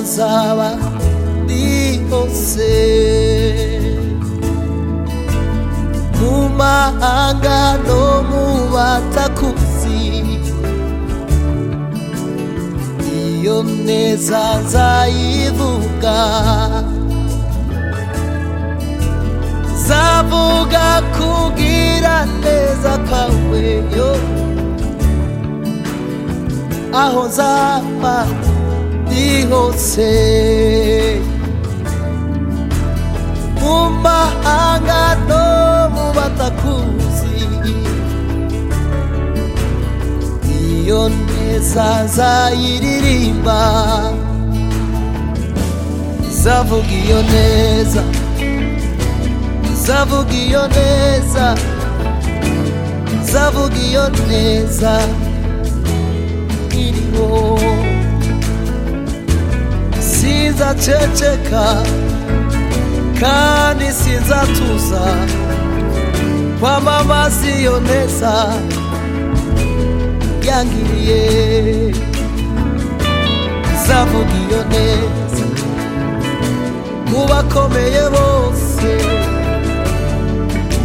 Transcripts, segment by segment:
aho nzaba ndi hose mu mahanga no mu batakuzi iyo neza nzayivuga zavuga kugira neza kwawe yo. Aho nzaba ndi hose mu mahanga no mu batakuzi iyo neza nzayiririmba zavuga iyo neza zavuga iyo neza zavuga iyo neza iriho sinzaceceka kandi sinzatuza kwamamaza iyo neza yangiriye zavuga iyo neza mu bakomeye bose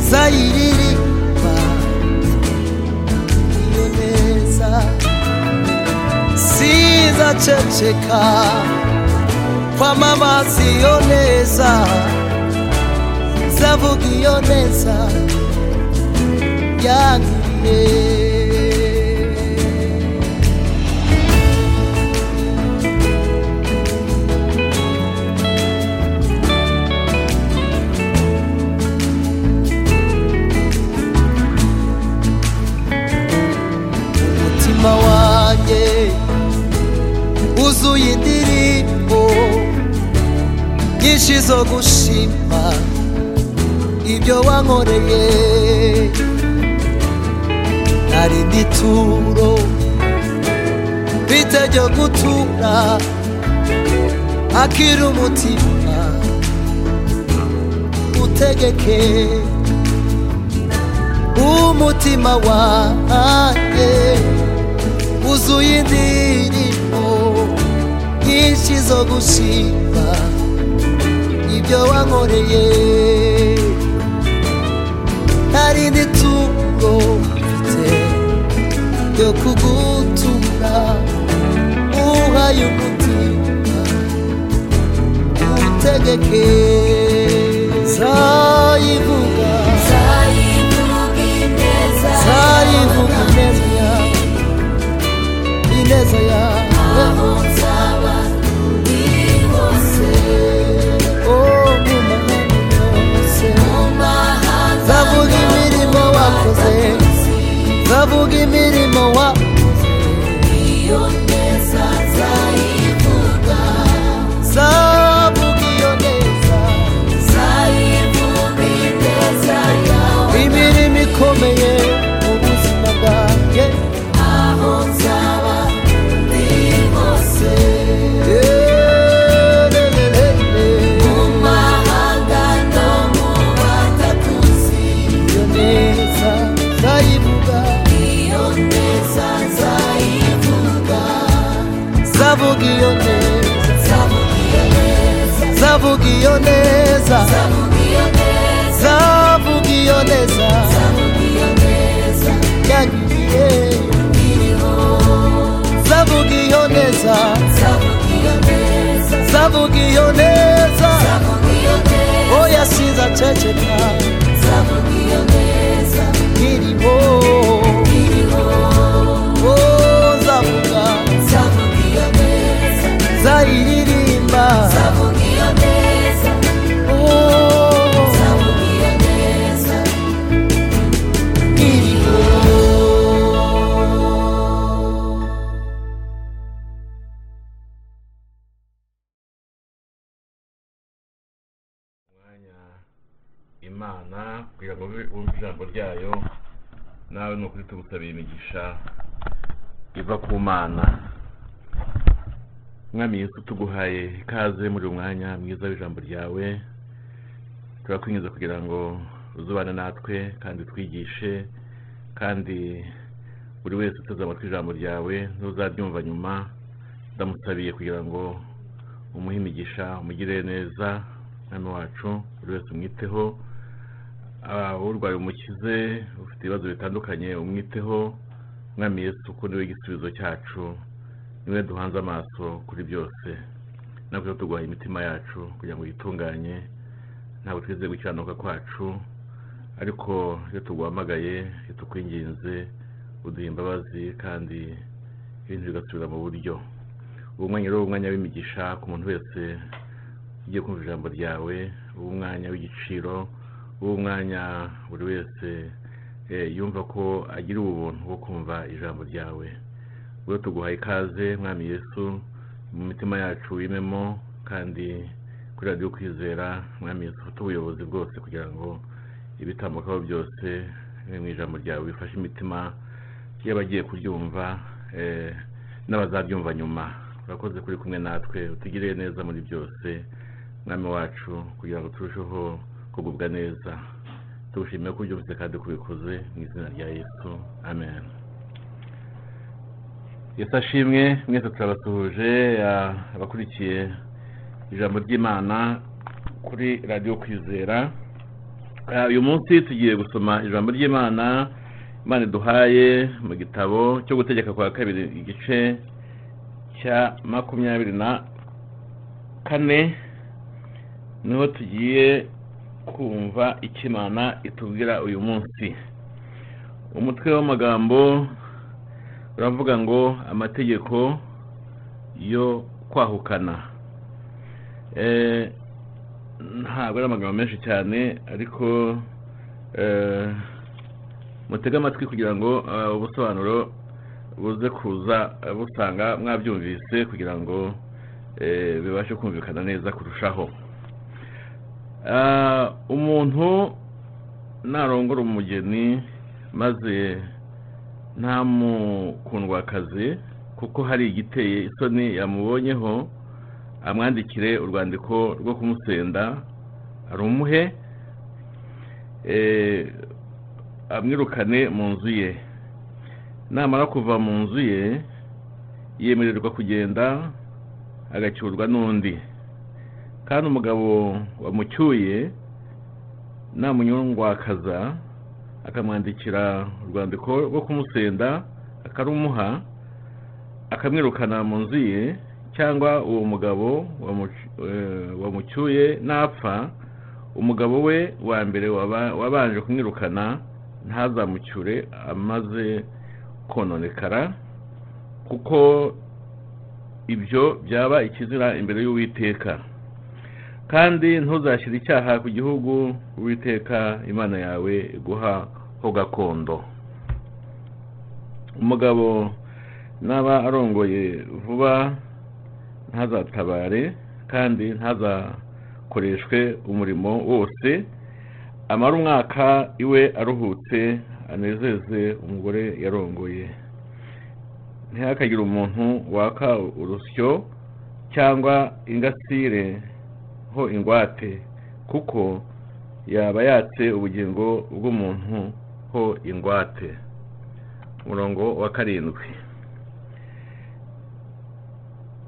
zayiririmba iyo neza sizaceceka kwamamaza iyo neza zavuga iyo neza yangiriye umutima wanjye wuzuye indirimbo nyinshi zo gushima ibyo wankoreye. Nari ndituro mfite ryo gutura. Akira umutima. Utegeke. Umutima wanjye. Wuzuye indirimbo. Nyinshi zo gushima ibyo wankoreye nta rindi tungo mfite ryo kugutura uhaye umutima utegeke. Zayivuga zayivuga ineza. yawe ineza yawe zavuga imirimo wakoze zavuga iyo neza zavuga iyo neza zavuga iyo neza zavuga iyo neza yangiriye ni ukuri tugusabiye imigisha iva ku mana. Mwami yesu tuguhaye ikaze muri uyu mwanya mwiza w'ijambo ryawe. Turakwinjiza kugira ngo uzubane natwe kandi twigishe kandi buri wese uteze amatwi ijambo ryawe n'uzaryumva nyuma. Ndamusabiye kugira ngo umuhe imigisha umugire neza mwami wacu buri wese umwiteho. Urwaye umukize ufite ibibazo bitandukanye umwiteho mwami yesu ko ni we igisubizo cyacu ni we duhanze amaso kuri byose. Natwe tuguha imitima yacu kugira ngo yitunganye ntabwo twizeye gukiranuka kwacu ariko iyo tuguhamagaye iyo tukwinginze uduha imbabazi kandi ibintu bigasubira mu buryo. Uwo mwanya rero umwanya w'imigisha ku muntu wese ugiye kumva ijambo ryawe uwo mwanya w'igiciro uwo mwanya buri wese eh, yumva ko agira ubuntu bwo kumva ijambo ryawe. Rero tuguhaye ikaze mwami yesu mu mitima yacu wimemo kandi kuri radiyo kwizera mwami yesu ufite ubuyobozi bwose kugira ngo ibitambukaho byose biri mu ijambo ryawe bifashe imitima y'abagiye kuryumva eh, n'abazaryumva nyuma. Urakoze kuri kumwe natwe utugirire neza muri byose mwami wacu kugira ngo turusheho kugubwa neza. Tugushimiye ko ubyumvise kandi kubikoze mu izina rya yesu. Amen. Yesu ashimwe mwese turabasuhuje abakurikiye ijambo ry'imana kuri radiyo kwizera. Uyu munsi tugiye gusoma ijambo ry'imana imana iduhaye mu gitabo cyo gutegeka kwa kabiri igice cya makumyabiri na kane ni ho tugiye kumva icyo imana itubwira uyu munsi. Umutwe w'amagambo uravuga ngo amategeko yo kwahukana. Eh, ntabwo ari amagambo menshi cyane ariko eh, mutege amatwi kugira ngo eh, ubusobanuro buze kuza busanga mwabyumvise kugira ngo bibashe kumvikana neza kurushaho. Ah, umuntu narongora umugeni maze ntamukundwakazi kuko hari igiteye isoni yamubonyeho amwandikire urwandiko rwo kumusenda arumuhe eh, amwirukane mu nzu ye. Namara kuva mu nzu ye yemererwa kugenda agacyurwa n'undi. Kandi umugabo wamucyuye namunyungwakaza akamwandikira urwandiko rwo kumusenda akarumuha akamwirukana mu nzu ye cyangwa uwo mugabo eh, wamucyuye napfa umugabo we wa mbere waba- wabanje kumwirukana ntazamucyure amaze kononekara kuko ibyo byaba ikizira imbere y'uwiteka. Kandi ntuzashyire icyaha ku gihugu uwiteka imana yawe iguha ho gakondo. Umugabo naba arongoye vuba ntazatabare kandi ntazakoreshwe umurimo wose. Amara umwaka iwe aruhutse anezeze umugore yarongoye. Ntihakagire umuntu waka urusyo cyangwa ingasire ho ingwate kuko yaba yatse ubugingo bw'umuntu ho ingwate. Umurongo wa karindwi.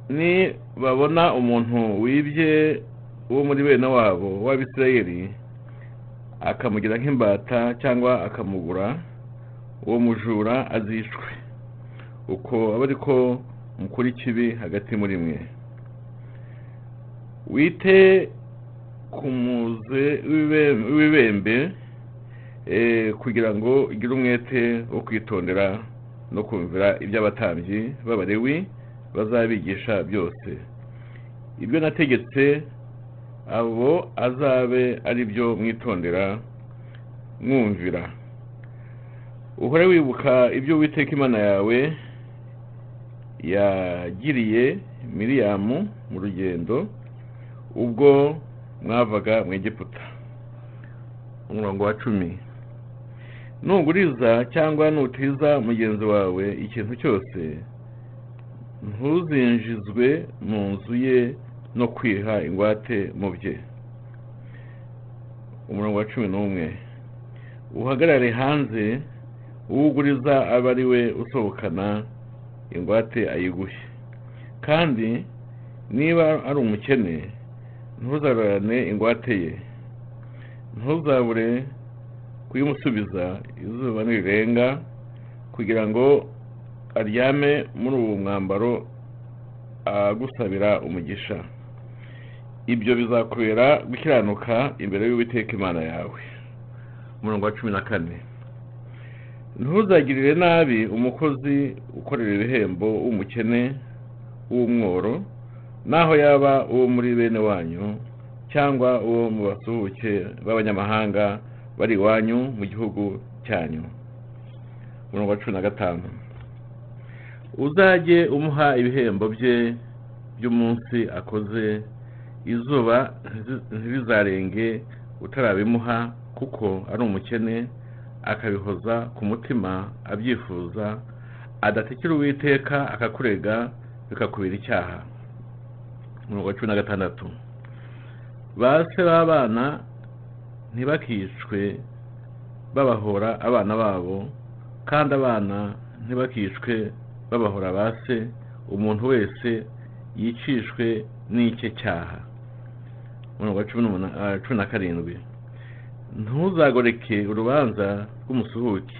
Ni babona umuntu wibye wo muri bene wabo w'abisirayeli akamugira nk'imbata cyangwa akamugura uwo mujura azicwe. Uko aba ariko mukora ikibi hagati muri mwe. Wite ku muze w'ibe- w'ibembe eh, kugira ngo igire umwete wo kwitondera no kumvira iby'abatambyi b'abarewi bazabigisha byose. Ibyo nategetse abo azabe ari byo mwitondera mwumvira. Uhore wibuka ibyo witeka imana yawe yagiriye miriyamu mu rugendo ubwo mwavaga mu egiputa. Umurongo wa cumi. Nuguriza cyangwa nutiza mugenzi wawe ikintu cyose ntuzinjizwe mu nzu ye no kwiha ingwate mu bye. Umurongo wa cumi n'umwe. Uhagarare hanze uwo uguriza abe ari we usohokana ingwate ayiguhe. Kandi niba ari umukene ntuzarorane ingwate ye. Ntuzabure kuyimusubiza izuba nirirenga kugira ngo aryame muri uwo mwambaro agusabira umugisha. Ibyo bizakubera gukiranuka imbere y'uwiteka imana yawe. Umurongo wa cumi na kane. Ntuzagirire nabi umukozi ukorera ibihembo w'umukene w'umworo. Naho yaba uwo muri bene wanyu cyangwa uwo mu basuhuke b'abanyamahanga bari iwanyu mu gihugu cyanyu. Umurongo wa cumi na gatanu. Uzajye umuha ibihembo bye by'umunsi akoze izuba ntirizarenge utarabimuha kuko ari umukene akabihoza ku mutima abyifuza adatekera uwiteka akakurega bikakubera icyaha. Umurongo wa cumi na gatandatu. Ba se b'abana ntibakicwe babahora abana babo kandi abana ntibakicwe babahora ba se. Umuntu wese yicishwe n'icye cyaha. Umurongo wa cumi na karindwi. Ntuzagoreke urubanza rw'umusuhuke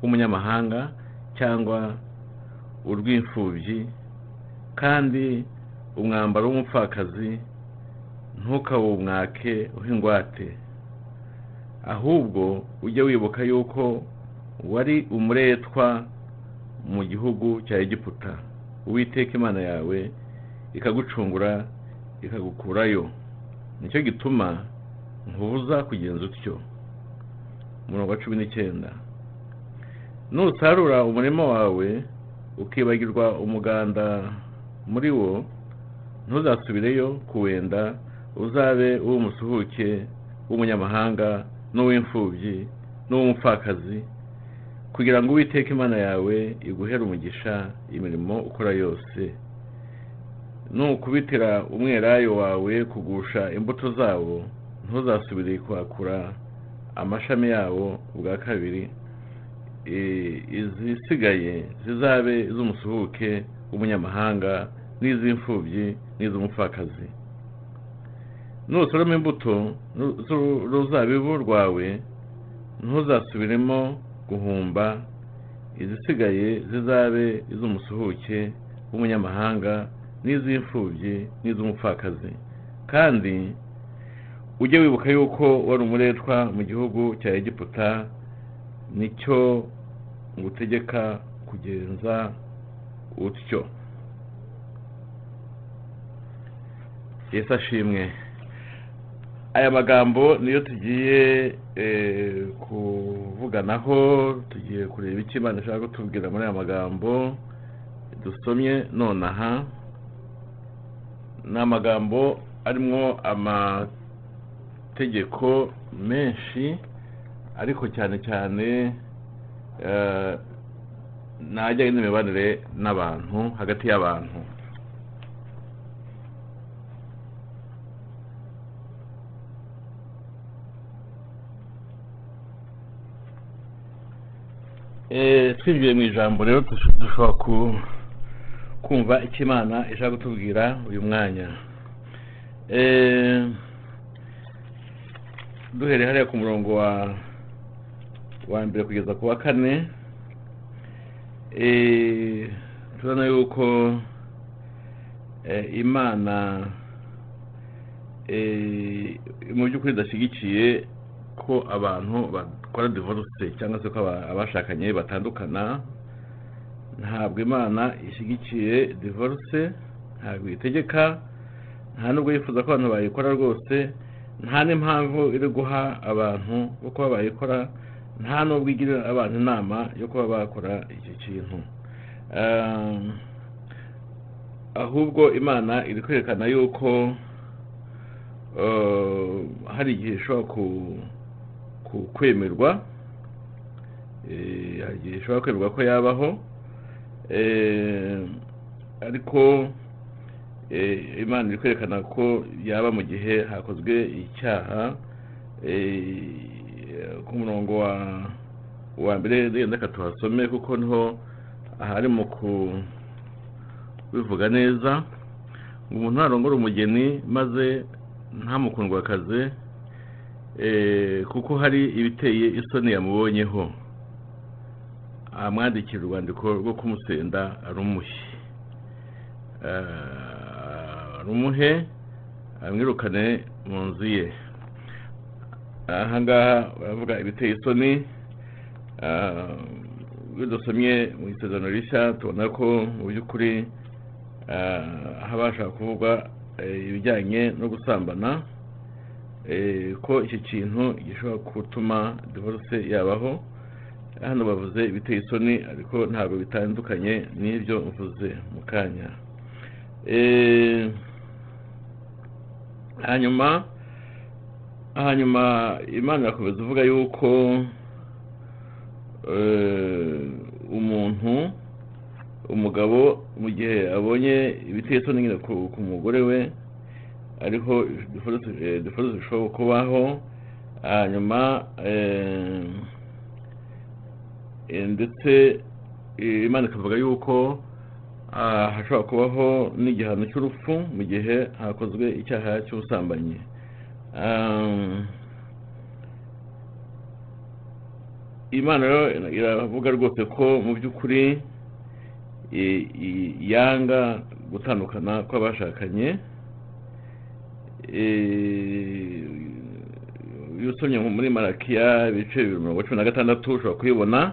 w'umunyamahanga cyangwa urw'imfubyi kandi umwambaro w'umupfakazi ntukawumwake uhingwate ahubwo ujye wibuka yuko wari umuretwa mu gihugu cya egiputa. Uwiteka imana yawe ikagucungura ikagukurayo. Nicyo gituma ntubuza kugenza utyo. Umurongo wa cumi n'icyenda. Nusarura umurima wawe ukibagirwa umuganda muri wo ntuzasubireyo kuwenda uzabe uw'umusuhuke w'umunyamahanga n'uw'imfubyi n'uw'umupfakazi kugira ngo uwiteke imana yawe iguhere umugisha imirimo ukora yose. Nukubitira umwelayo wawe kugusha imbuto zawo ntuzasubire kwakura amashami yawo ubwa kabiri. Izisigaye zizabe iz'umusuhuke w'umunyamahanga n'iz'imfubyi n'iz'umupfakazi nusoroma imbuto z'uruzabibu rwawe ntuzasubiremo guhumba izisigaye zizabe iz'umusuhuke w'umunyamahanga n'iz'imfubyi n'iz'umupfakazi. Kandi ujye wibuka yuko wari umuretwa mu gihugu cya egiputa ni cyo ngutegeka kugenza utyo. Yesu ashimwe aya magambo niyo tugiye kuvuganaho tugiye kureba icyo imana ishaka kutubwira muri aya magambo dusomye nonaha. Ni amagambo arimo amategeko menshi ariko cyane cyane ni ajyanye n'imibanire n'abantu hagati y'abantu. Twinjiye mu ijambo rero dushobora kumva icyo imana ishaka kutubwira uyu mwanya. Duhereye hariya ku murongo wa wa mbere kugeza ku wa kane. Turabona yuko imana mu by'ukuri idashyigikiye ko abantu bakora divorce cyangwa se ko abashakanye batandukana ntabwo imana ishyigikiye divorce ntabwo itegeka nta nubwo yifuza ko abantu bayikora rwose nta n'impamvu iri guha abantu bo kuba bayikora nta nubwo igira abantu inama yo kuba bakora iki kintu. Ahubwo imana iri kwerekana yuko hari igihe ishobora kwemerwa hari igihe ishobora kwemerwa ko yabaho ariko imana iri kwerekana ko yaba mu gihe hakozwe icyaha ku murongo wa mbere reka tuhasome kuko ni ho ahari mu kubivuga neza ngo umuntu narongora umugeni maze ntamukundwakaze eh, kuko hari ibiteye isoni yamubonyeho. Amwandikira urwandiko rwo kumusenda rumuhe Ah, rumuhe amwirukane mu nzu ye. Aha ngaha baravuga ibiteye isoni. Ah, iyo dusomye mu isezerano rishya tubona ko mu by'ukuri ah, habasha kuvugwa eh, ibijyanye no gusambana. eh, ko iki kintu gishobora gutuma divorce yabaho? Hano bavuze ibiteye isoni ariko ntabwo bitandukanye n'ibyo mvuze mu kanya. Eh, hanyuma hanyuma imana irakomeza ivuga yuko eh, umuntu umugabo mu gihe abonye ibiteye isoni nyine ku mugore we ariho divorce zishobora kubaho hanyuma eh, eh, ndetse eh, imana ikavuga yuko ah, hashobora kubaho n'igihano cy'urupfu mu gihe hakozwe icyaha cy'ubusambanyi. Ah, imana rero iravuga rwose ko mu by'ukuri yanga gutandukana kw'abashakanye Eh, iyo usomye muri marakiya ibice bibiri mirongo cumi na gatandatu ushobora kuyibona.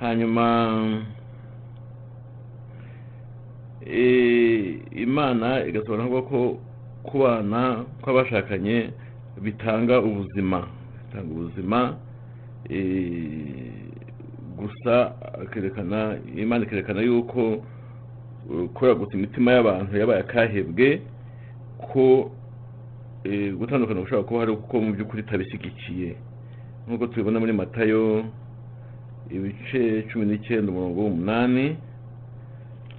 Hanyuma imana igasobanura ko kubana kw'abashakanye bitanga ubuzima bitanga ubuzima gusa akerekana imana ikerekana yuko eh, kubera gusa imitima y'abantu yabaye akahebwe ko gutandukana gushobora kuba hari kuko mu by'ukuri itabishyigikiye nk'uko tubibona muri matayo ibice cumi n'icyenda umurongo w'umunani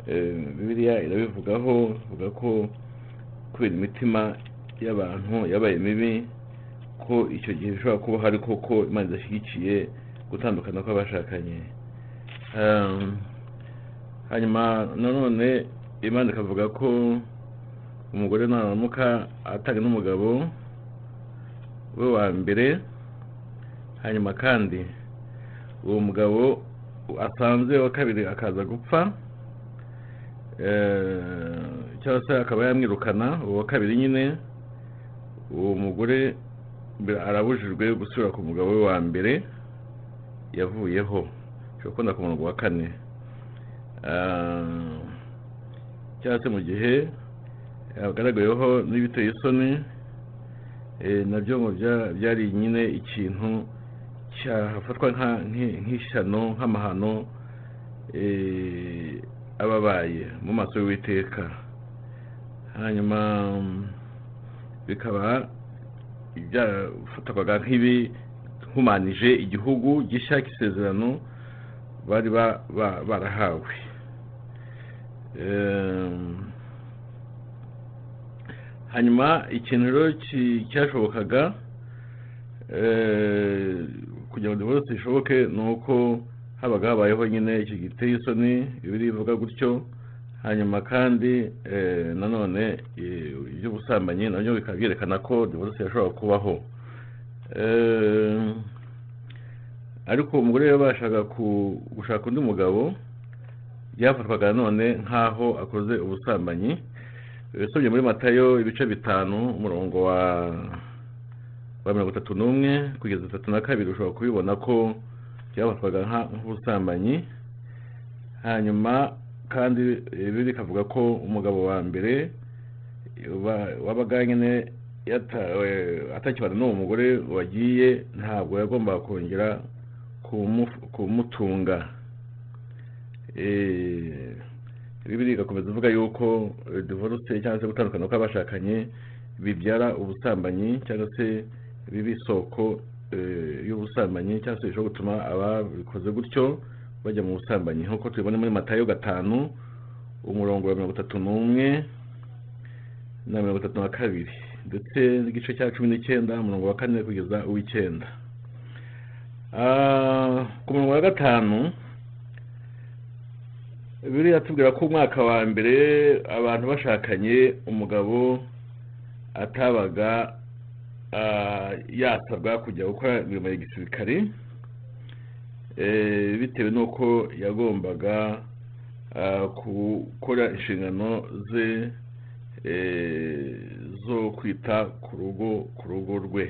eh, bibiliya irabivugaho ivuga ko kubera imitima y'abantu yabaye mibi ko icyo gihe bishobora kuba hari koko imana idashyigikiye gutandukana kw'abashakanye. Um, hanyuma nanone imana ikavuga ko umugore naramuka atanga n'umugabo we wa mbere hanyuma kandi uwo mugabo asanze wa kabiri akaza gupfa eh, cyangwa se akaba yamwirukana uwo wa kabiri nyine uwo mugore arabujijwe gusubira ku mugabo we wa mbere yavuyeho. Ushobora kubona ku murongo wa kane. Ah, cyangwa se mu gihe yagaragayeho n'ibiteye isoni eh, na byo ngo bya- byari nyine ikintu cyafatwa nk'ishyano nk'amahano eh, aba abaye mu maso y'uwiteka. Hanyuma bikaba byafatwaga nk'ibihumanije igihugu gishya cy'isezerano bari ba- ba- barahawe. Em, hanyuma ikintu rero cyashobokaga eh, kugira ngo divorce ishoboke ni uko habaga habayeho nyine iki giteye isoni ibiri bivuga gutyo. Hanyuma kandi eh, nanone eh, iby'ubusambanyi na byo bikaba byerekana ko divorce yashobora kubaho. Ariko umugore yabashaga gushaka undi mugabo byafatwaga nanone nk'aho akoze ubusambanyi. Usomye muri matayo ibice bitanu umurongo wa wa mirongo itatu n'umwe kugeza itatu na kabiri ushobora kubibona ko byafatwaga nk'ubusambanyi. Hanyuma kandi ibi bikavuga ko umugabo wa mbere wa- wabaga nyine atakibana n'uwo mugore wagiye ntabwo yagombaga kongera kumu- kumutunga. Eh, bibiri igakomeza ivuga yuko eh, divorce cyangwa se gutandukana kw'abashakanye bibyara ubusambanyi cyangwa se biba isoko eh, y'ubusambanyi cyangwa se bishobora gutuma ababikoze gutyo bajya mu busambanyi. Nk'uko tubibona muri matayo gatanu umurongo wa mirongo itatu n'umwe na mirongo itatu na kabiri ndetse n'igice cya cumi n'icyenda umurongo wa kane kugeza uw'icyenda Ah, ku murongo wa gatanu biriya tubwira ko umwaka wa mbere abantu bashakanye umugabo atabaga yasabwa kujya gukora imirimo ya gisirikare bitewe n'uko yagombaga gukora inshingano ze eh, zo kwita ku rugo ku rugo rwe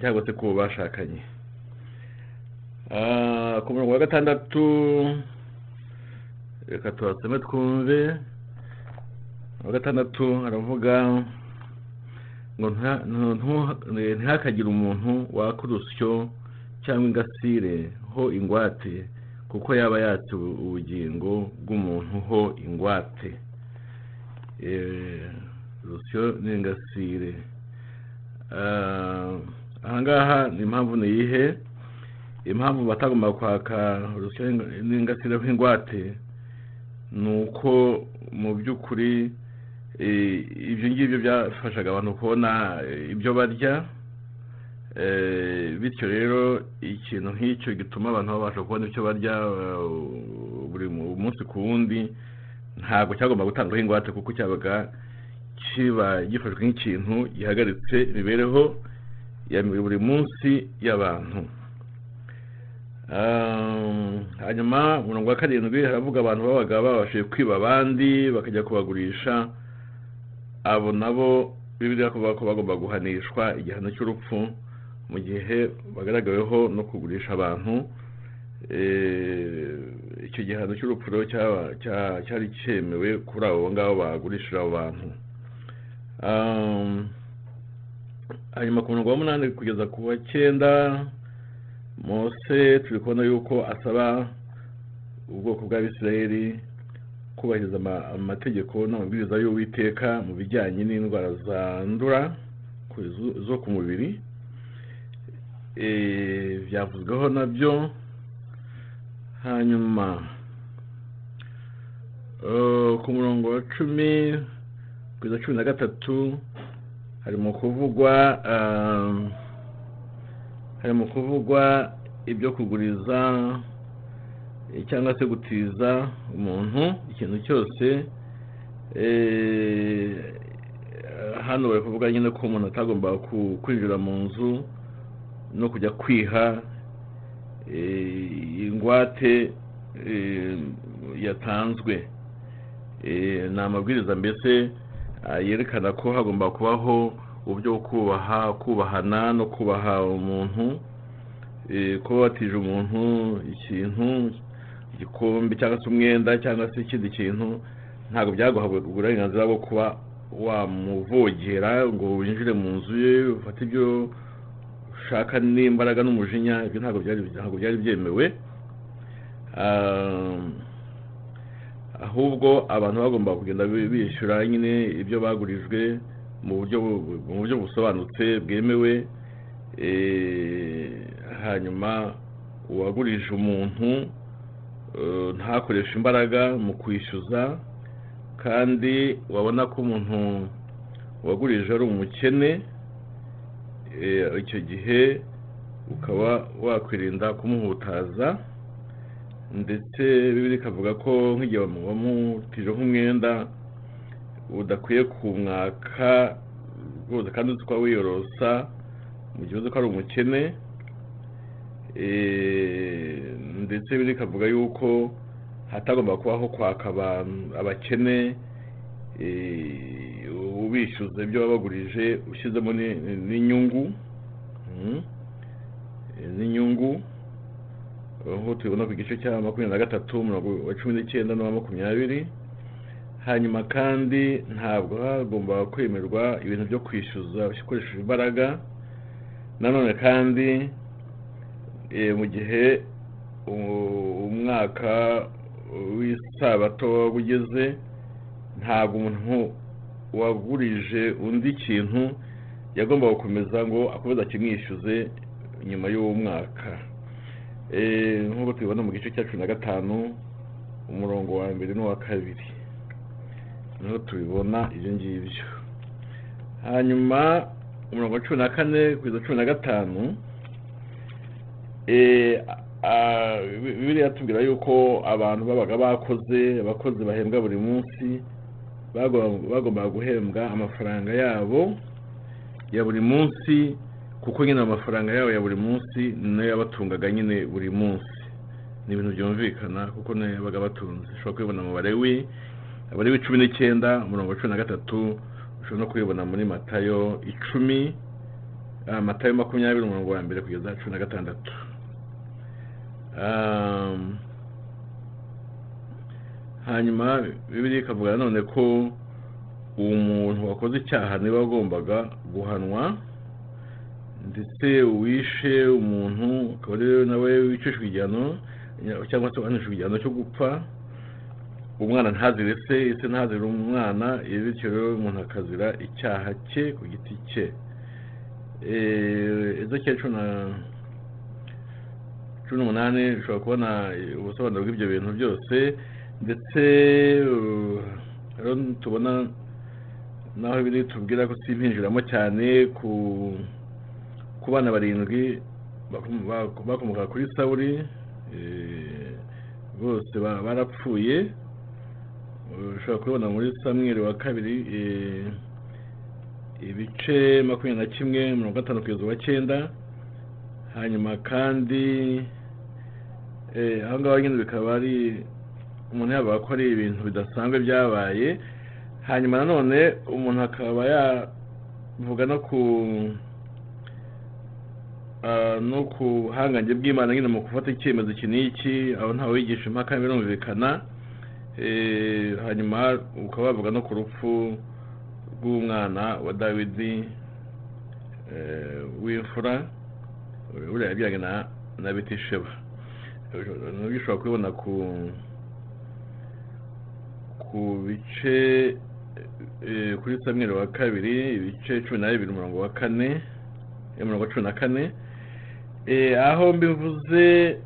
cyangwa se ku bashakanye. Ku murongo wa gatandatu reka tuhasome twumve. Wa gatandatu aravuga ngo ntihakagire umuntu waka urusyo cyangwa ingasire ho ingwate kuko yaba yatse ubu- ubugingo bw'umuntu ho ingwate. Eh, urusyo n'ingasire. Ah, ahangaha ni impamvu ni iyihe? Impamvu batagomba kwaka urusyo n'ingasire nk'ingwate ni uko mu by'ukuri eh, ibyo ngibyo byafashaga abantu kubona eh, ibyo barya Eh, bityo rero ikintu nk'icyo gituma abantu babasha kubona icyo barya buri mu- munsi ku wundi ntabwo cyagomba gutangwaho ingwate kuko cyabaga kiba gifashwe nk'ikintu gihagaritse imibereho ya buri munsi y'abantu. Hanyuma umurongo wa karindwi haravuga abantu babaga babashije kwiba abandi bakajya kubagurisha abo nabo bibiliya kuvuga ko bagomba guhanishwa igihano cy'urupfu mu gihe bagaragaweho no kugurisha abantu. Icyo gihano cy'urupfu rero cyari cyemewe kuri abo ngabo bagurishije abo bantu. Um, hanyuma ku murongo wa munani kugeza ku wa cyenda mose turi kubona yuko asaba ubwoko bw'abisirayeli kubahiriza ama- amategeko n'amabwiriza y'uwiteka mu bijyanye n'indwara zandura zo- ku mubiri. Eh, byavuzweho na byo. Hanyuma ku murongo wa cumi kugeza cumi na gatatu harimo kuvugwa um, harimo kuvugwa ibyo kuguriza eh, cyangwa se gutiza umuntu ikintu cyose eh, hano bari kuvuga nyine ko umuntu atagomba kwinjira mu nzu no kujya kwiha eh, ingwate yatanzwe. Ni amabwiriza mbese ah, yerekana ko hagomba kubaho uburyo bwo kubaha kubahana no kubaha umuntu eh, kuba watije umuntu ikintu igikombe cyangwa se umwenda cyangwa se ikindi kintu ntabwo byaguhabwa uburenganzira bwo kuba wamuvogera ngo winjire mu nzu ye ufate ibyo ushaka n'imbaraga n'umujinya ibyo ntabwo byari ntabwo byari byemewe. Ah, ahubwo abantu bagomba kugenda bi- bishyura nyine ibyo bagurijwe mu buryo bu- mu buryo busobanutse bwemewe eh, hanyuma uwagurije umuntu eh, ntakoreshe imbaraga mu kwishyuza kandi wabona ko umuntu wagurije ari umukene eh, icyo gihe ukaba wakwirinda kumuhutaza ndetse bibiri ikavuga ko nk'igihe wamutije nk'umwenda udakwiye kumwaka rwose kandi uzi ko wiyorosa mu gihe uzi ko ari umukene Eh, ndetse bibiri ikavuga yuko hatagomba kubaho kwaka abakene eh, ubishyuza ibyo wabagurije ushyizemo ni- n'inyungu Mm. Eh, n'inyungu aho tubibona ku gice cya makumyabiri na gatatu umurongo wa cumi n'icyenda n'uwa makumyabiri hanyuma kandi ntabwo hagomba kwemerwa ibintu byo kwishyuza ukoresheje imbaraga. Nanone kandi eh, mu gihe umwaka w'isabato waba ugeze ntabwo umuntu wagurije undi ikintu yagomba gukomeza ngo akomeze akimwishyuze nyuma y'uwo mwaka Eh, nk'uko tubibona mu gice cya cumi na gatanu umurongo wa mbere n'uwa kabiri. Ni ho tubibona ibyo ngibyo. Hanyuma umurongo wa cumi na kane kugeza cumi na gatanu Eh, Bi- bibiliya tubwira yuko abantu babaga bakoze abakozi bahembwa buri munsi bagomba- bagombaga guhembwa amafaranga yabo ya buri munsi kuko nyine amafaranga yabo ya buri munsi na yo yabatungaga nyine buri munsi. Ni ibintu byumvikana kuko na yo yabaga batunze ushobora kubibona mu barewi abarewi cumi n'icyenda umurongo wa cumi na gatatu ushobora no kubibona muri matayo icumi ah, matayo makumyabiri umurongo wa mbere kugeza cumi na gatandatu. Um, hanyuma bibiri ikavuga nanone ko umuntu wakoze icyaha ni we wagombaga guhanwa ndetse uwishe umuntu akaba ari nawe wicishwa igihano cyangwa se uhanishwa igihano cyo gupfa umwana ntazire se ese ntazire umwana ibi bityo rero umuntu akazira icyaha cye ku giti cye. Eh, ezekiyeli cumi na cumi n'umunani ushobora kubona ubusobanuro bw'ibyo bintu byose ndetse rero tubona naho biri tubwira ko simpinjiramo cyane ku bana barindwi bakom- bak- bakomoka kuri sawuri eh, bose ba- barapfuye. Ushobora kubibona muri samweri wa kabiri eh, ibice makumyabiri na kimwe mirongo gatanu kugeza uwa cyenda. Hanyuma kandi eh, aho ngaho nyine bikaba ari umuntu yavuga ko ari ibintu bidasanzwe byabaye. Hanyuma nanone umuntu akaba yavuga no ku no ku buhangange bw'imana nyine mu gufata icyemezo iki n'iki aho ntawe wigisha impaka birumvikana hanyuma ukaba wavuga no ku rupfu rw'umwana wa dawidi eh, w'imfura buriya yabyaga na betisheba. Nabyo ushobora kubibona ku ku bice eh, kuri samweri wa kabiri ibice cumi na bibiri umurongo wa kane eh, umurongo wa cumi na kane. Eh, aho mbivuze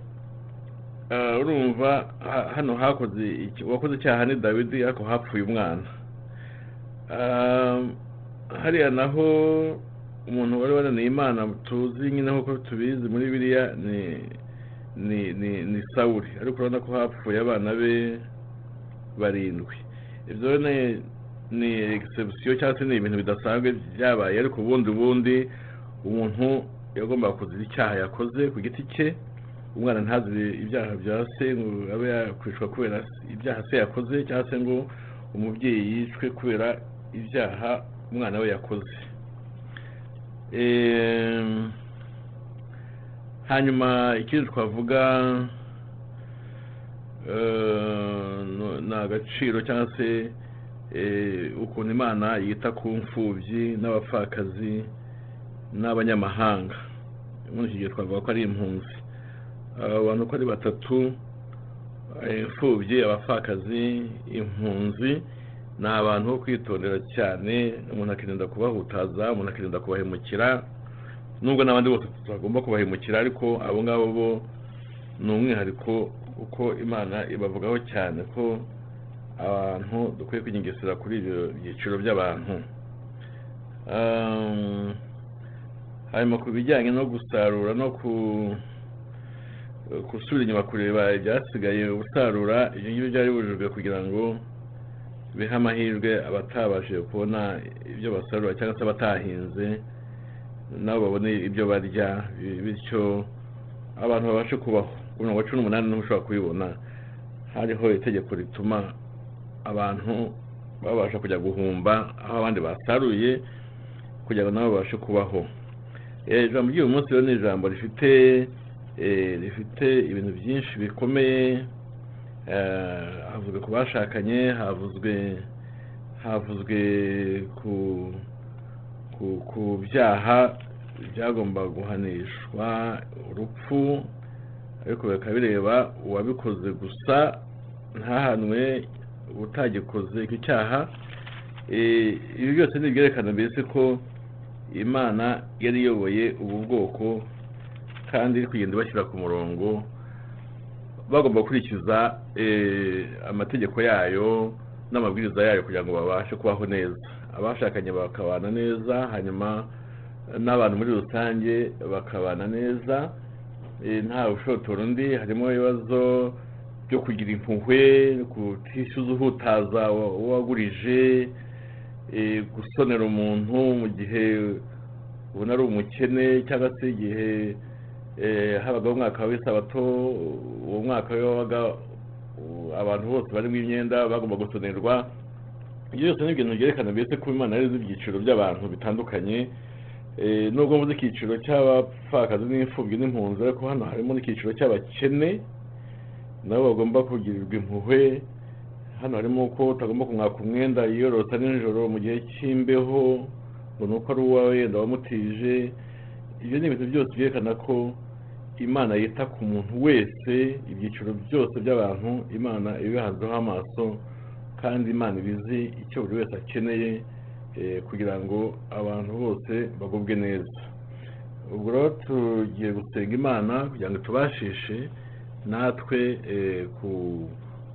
urumva ha- hano hakoze uwakoze icyaha ni dawidi ariko hapfuye umwana. Ah, hariya naho umuntu wari wananiye imana tuzi nyine nk'uko tubizi muri biriya ni ni ni ni sawuri ariko urabona ko hapfuye abana be barindwi. Ibyo ni ni egisebusiyo cyangwa se ni ibintu bidasanzwe byabaye ariko ubundi ubundi umuntu yagombaga kuzira icyaha yakoze ku giti cye. Umwana ntazire ibyaha bya se ngo abe yakwicwa kubera ibyaha se yakoze cyangwa se ngo umubyeyi yicwe kubera ibyaha umwana we yakoze. Hanyuma ikindi twavuga eh, ni agaciro cyangwa se eh, ukuntu imana yita ku mfubyi n'abapfakazi n'abanyamahanga. Muri iki gihe twavuga ko ari impunzi. Aba bantu uko ari batatu imfubyi abapfakazi impunzi ni abantu bo kwitondera cyane umuntu akirinda kubahutaza umuntu akirinda kubahemukira nubwo n'abandi bose tutagomba kubahemukira ariko abo ngabo bo ni umwihariko kuko imana ibavugaho cyane ko abantu dukwiye kwigengesera kuri ibyo byiciro by'abantu. Um, hanyuma ku bijyanye no gusarura no ku gusubira inyuma kureba ibyasigaye gusarura ibyo ngibyo byari bujijwe kugira ngo bihe amahirwe abatabashije kubona ibyo basarura cyangwa se abatahinze nabo babone ibyo barya bi- bityo abantu babashe kubaho. Ku mirongo cumi n'umunani ni ho ushobora kubibona hariho itegeko rituma abantu babasha kujya guhumba aho abandi basaruye kugira ngo nabo babashe kubaho. Eh, ijambo ry'uyu munsi rero ni ijambo rifite rifite ibintu byinshi bikomeye Eh, havuzwe ku bashakanye havuzwe havuzwe ku ku ku byaha byagomba guhanishwa urupfu ariko bikaba bireba uwabikoze gusa ntahanwe utagikoze icyo cyaha. Eh, ibi byose ni ibyerekana mbese ko imana yari iyoboye ubu bwoko kandi kugenda ibashyira ku murongo bagomba gukurikiza eh, amategeko yayo n'amabwiriza yayo kugira ngo babashe kubaho neza. Abashakanye bakabana neza hanyuma n'abantu muri rusange bakabana neza. Eh, nta ushotora undi harimo ibibazo byo kugira impuhwe kutishyuza uhutaza wagurije eh, gusonera umuntu mu gihe ubona ari umukene cyangwa se igihe habagaho umwaka w'isabato uwo mwaka wabaga abantu bose barimo imyenda bagomba gusonerwa. Ibyo byose ni ibintu byerekana mbese ko imana ari ibyiciro by'abantu bitandukanye. Eh, nubwo mvuze icyiciro cy'abapfakazi n'imfubyi n'impunzi ariko hano harimo n'icyiciro cy'abakene nabo bagomba kugirirwa impuhwe. Hano harimo ko utagomba kumwaka umwenda yiyorota nijoro mu gihe cy'imbeho ngo ni uko ari uwawe wenda wamutije. Ibyo ni ibintu byose byerekana ko imana yita ku muntu wese ibyiciro byose by'abantu imana ibihanzeho amaso kandi imana ibizi icyo buri wese akeneye eh, kugira ngo abantu bose bagubwe neza. Ubwo rero tugiye gusenga imana kugira ngo tubashishe natwe eh, ku-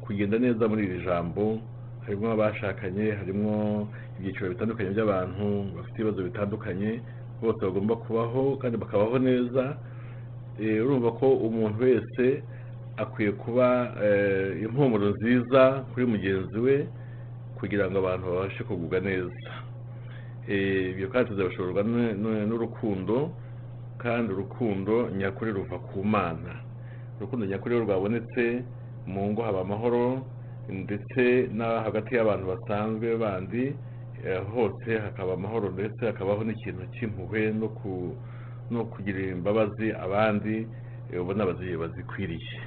kugenda neza muri iri jambo. Harimo abashakanye harimo ibyiciro bitandukanye by'abantu bafite ibibazo bitandukanye bose bagomba kubaho kandi bakabaho neza Eh, urumva ko umuntu wese akwiye kuba eh, impumuro nziza kuri mugenzi we kugira ngo abantu babashe kugubwa neza. Eh, ibyo kandi tuzabishorwa n'urukundo kandi urukundo nyakuri ruva ku mana. Urukundo nyakuri iyo rwabonetse mu ngo haba amahoro ndetse hagati y'abantu basanzwe bandi hose hakaba amahoro ndetse hakabaho n'ikintu cy'impuhwe no ku no kugirira imbabazi abandi eh, ubona bazi- bazikwiriye.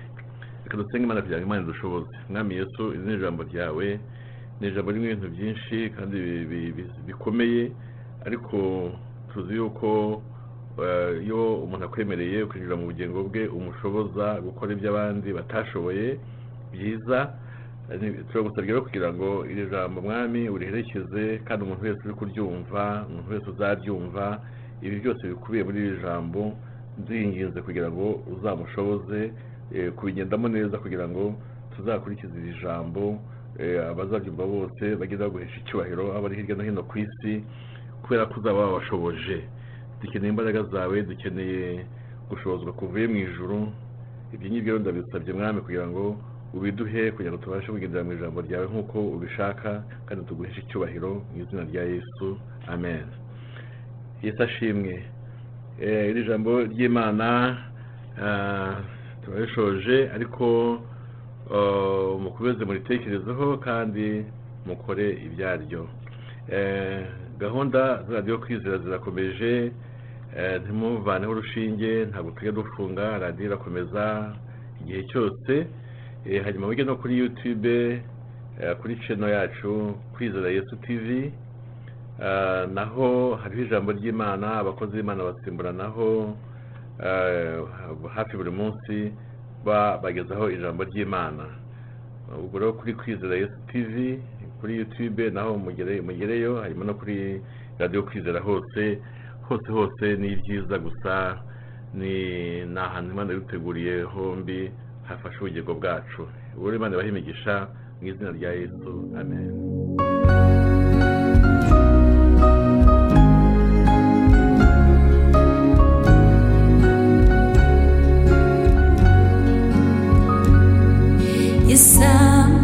Reka dusenge imana kugira ngo imana idushoboze. Mwami yesu iri ni ijambo ryawe ni ijambo ririmo ibintu byinshi kandi bi- bi- bi- bikomeye ariko tuzi yuko eh, iyo umuntu akwemereye kwinjira mu bugingo bwe umushoboza gukora ibyo abandi batashoboye byiza Ni- turagusabye rero kugira ngo iri jambo mwami uriherekeze kandi umuntu wese uri kuryumva umuntu wese uzaryumva. Ibi byose bikubiye muri iri jambo nzinginze kugira ngo uzamushoboze eh, kubigendamo neza kugira ngo tuzakurikize iri jambo eh, abazaryumva bose bagenda baguhesha icyubahiro abo ari hirya no hino ku isi kubera ko uzaba wabashoboje. Dukeneye imbaraga zawe dukeneye gushobozwa kuvuye mu ijuru. Ibyo ngibyo ndabisabye mwami kugira ngo ubiduhe kugira ngo tubashe kugendera mu ijambo ryawe nk'uko ubishaka kandi tuguheshe icyubahiro mu izina rya yesu. Amen. Yesu ashimwe. Eh, iri jambo ry'imana ah, turarishoje ariko ah, mukomeze muritekerezeho kandi mukore ibyaryo. Eh, gahunda za radiyo kwizera zirakomeje eh, ntimuvaneho urushinge ntabwo tujya dufunga radiyo irakomeza igihe cyose. Eh, hanyuma mujye no kuri youtube eh, kuri channel yacu kwizera yesu tv Ah, naho hariho ijambo ry'imana abakozi b'imana basimburanaho. Eh, hafi buri munsi ba- bagezaho ijambo ry'imana. Ubwo rero kuri kwizera yesu tv kuri youtube naho mugere- mugereyo hanyuma no kuri radiyo kwizera hose hose hose ni ibyiza gusa ni ahantu imana yaduteguriye hombi hafashe ubugingo bwacu. Rero imana ibahe imigisha mu izina rya yesu. Amen. Yesama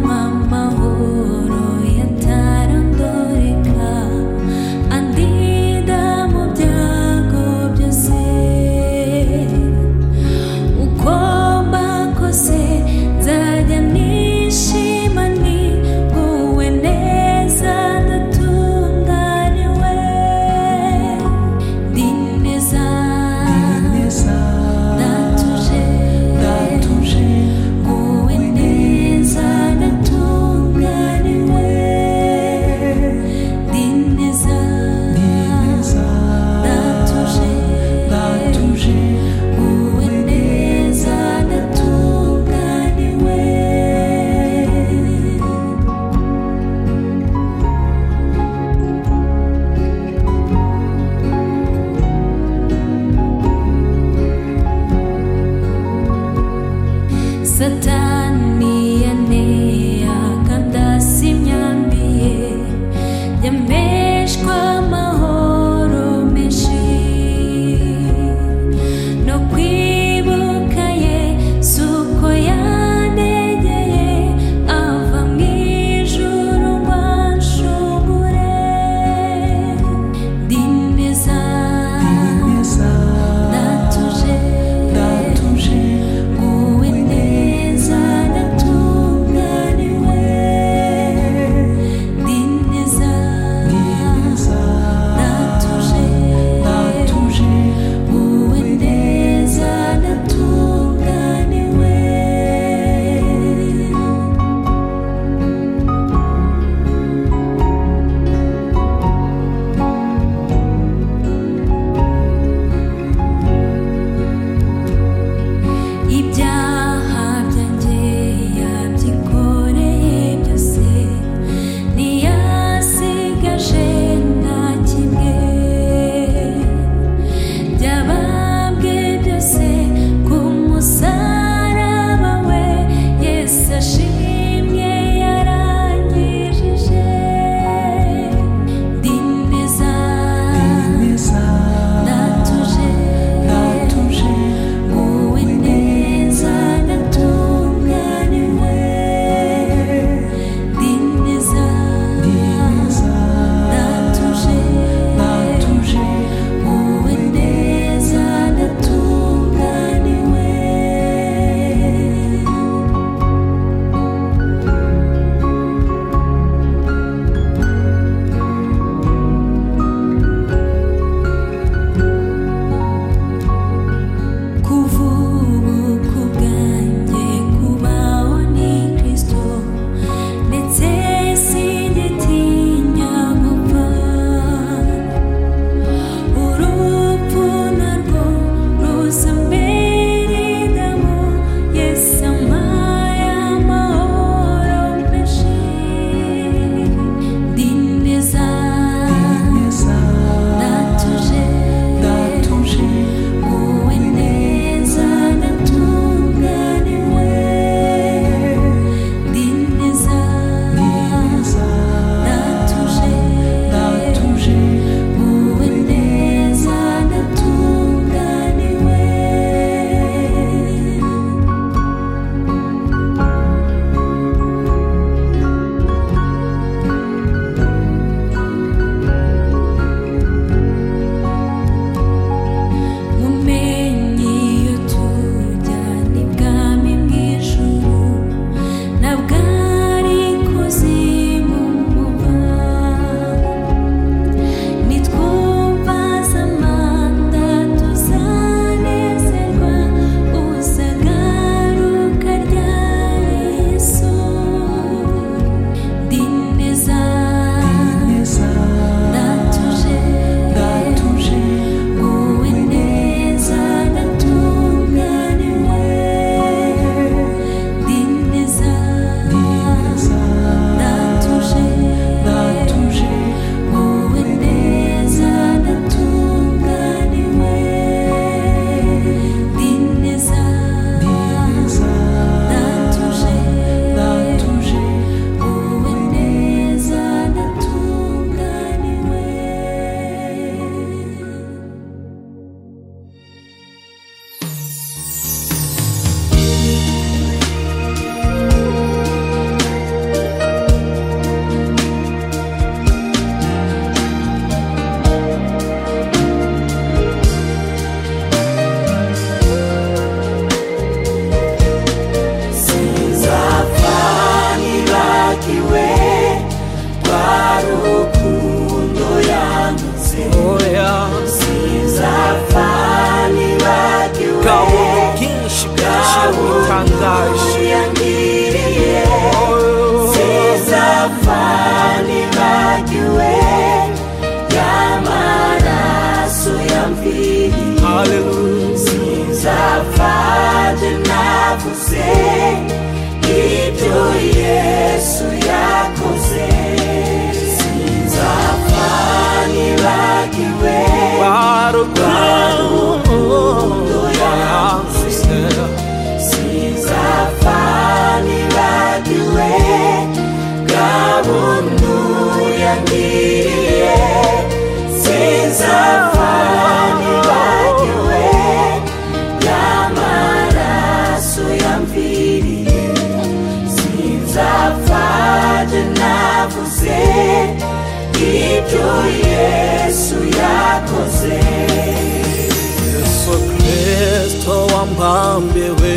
niambie we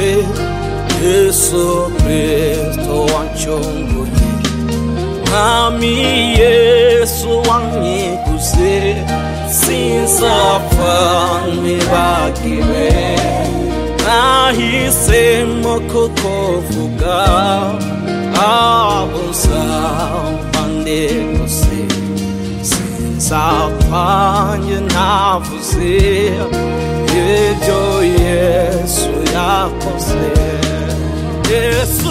Yesu Kristo wachongoje nami Yesu wanyikuze sinsafani bakiwe nahisemo kukuvuga abuzambande gusa sinsafanye navuze ibyo Yesu alcançar. Esse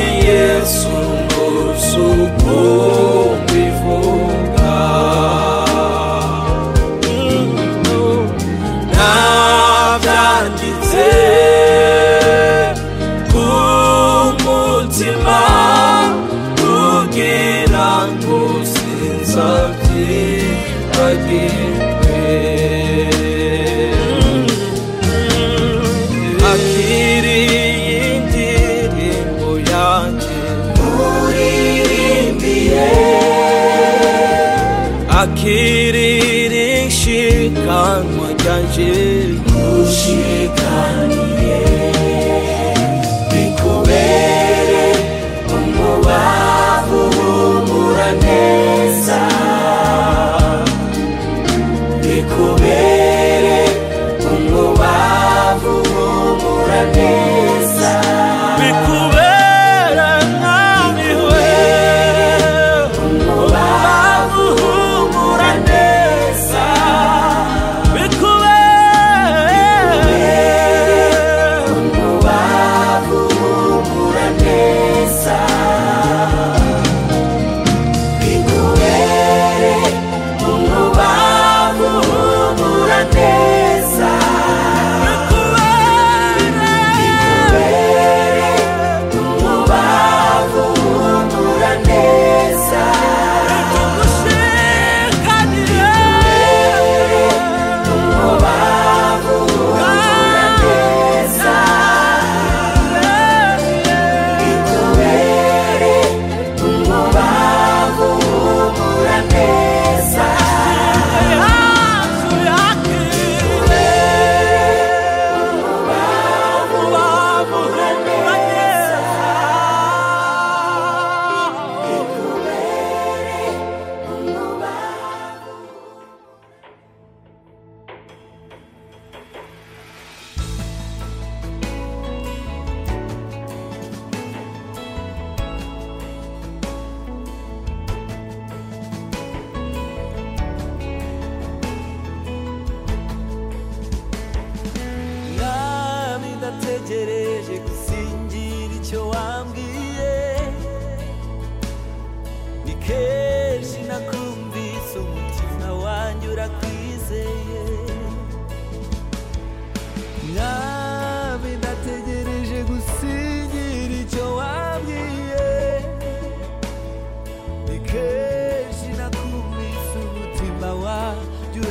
Yesu, socorro.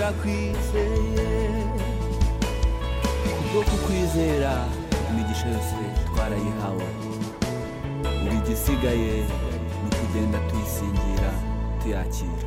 twakwizeye kubwo kukwizera imigisha yose twarayihawe. Buri gisigaye ni ukugenda tuyisingira tuyakira.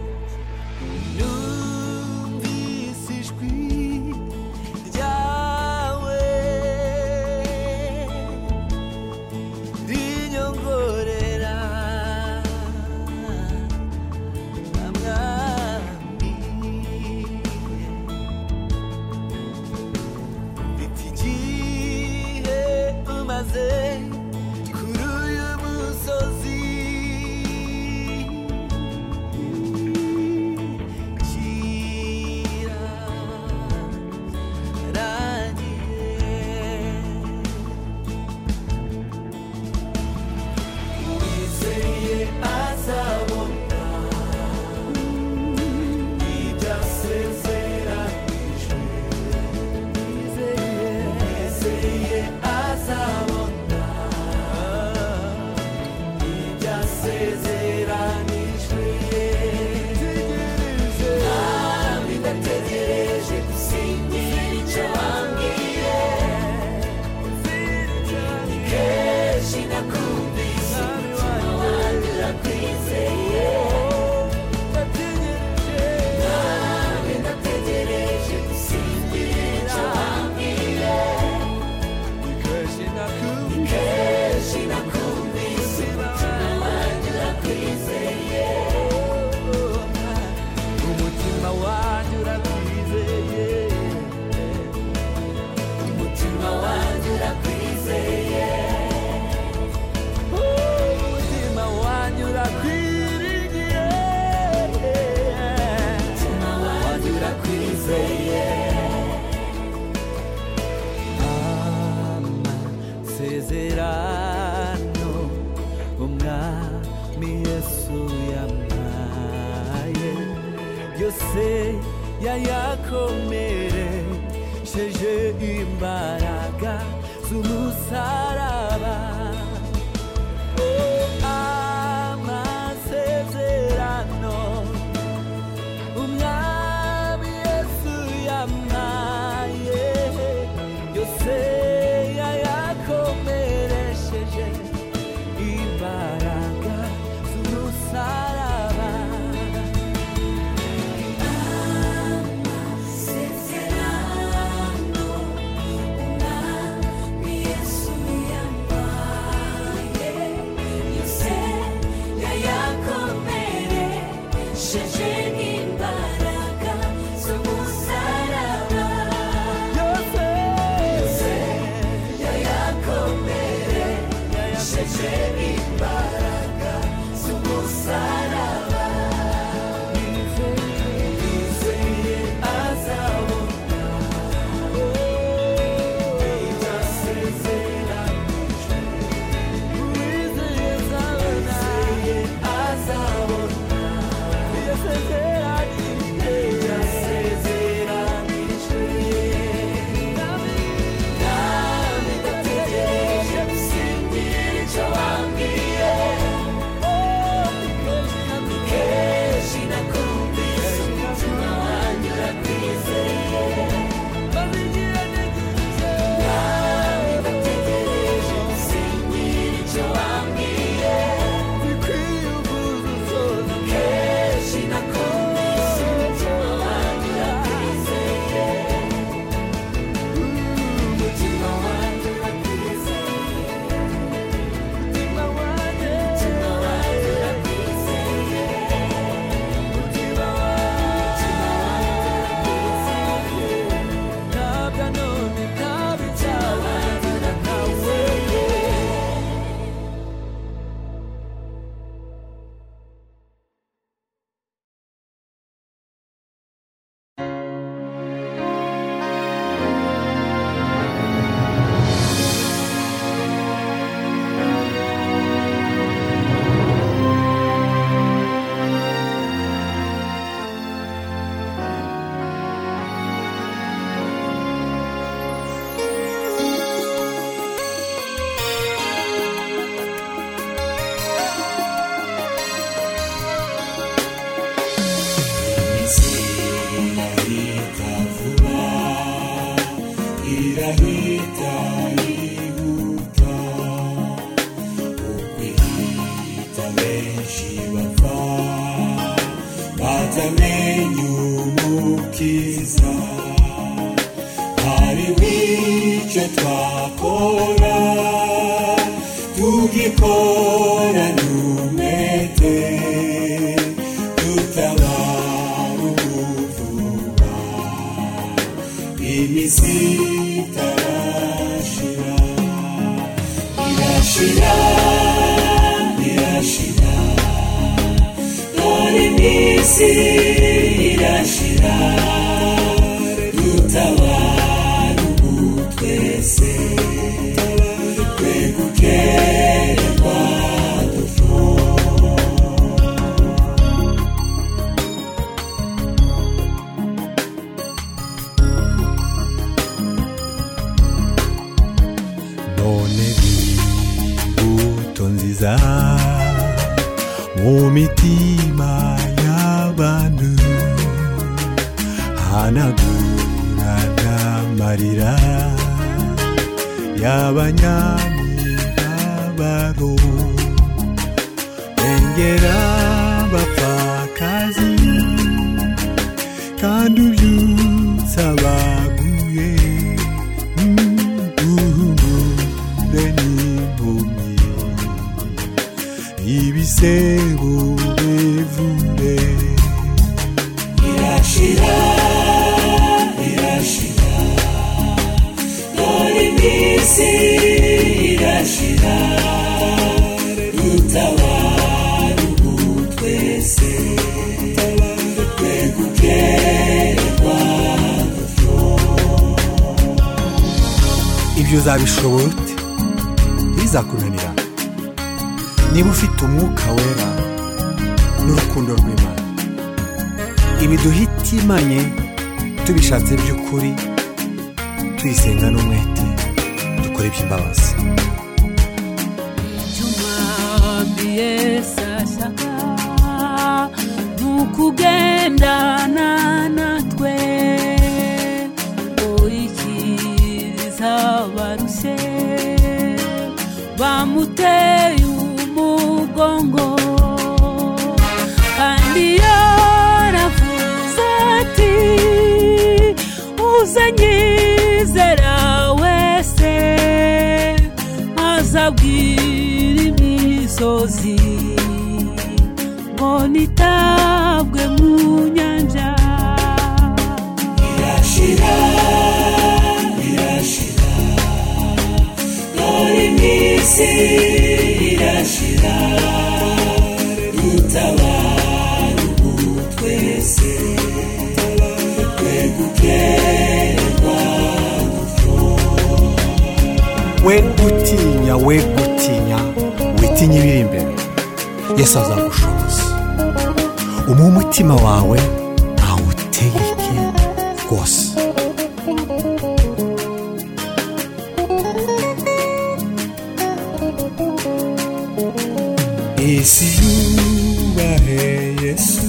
isi yubahe yesu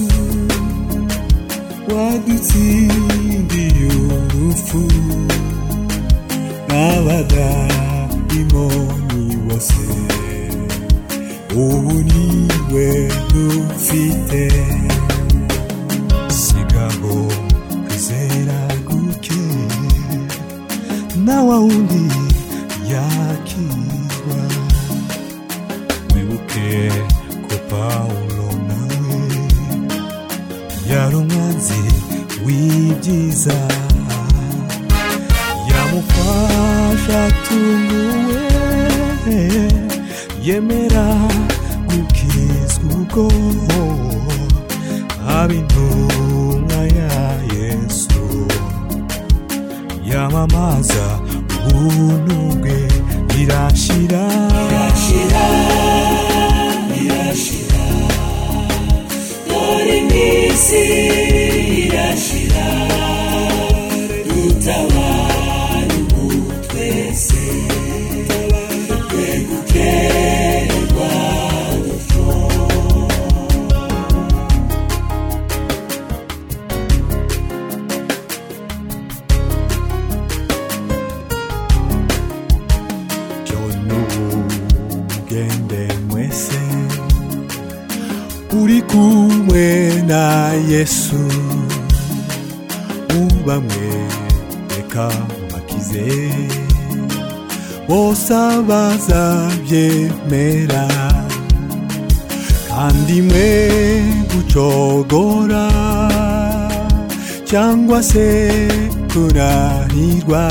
wadutsindiye urupfu n'abadayimoni bose ubu ni we dufite sigabo kwizera guke nawe wundi cyangwa se kurahirwa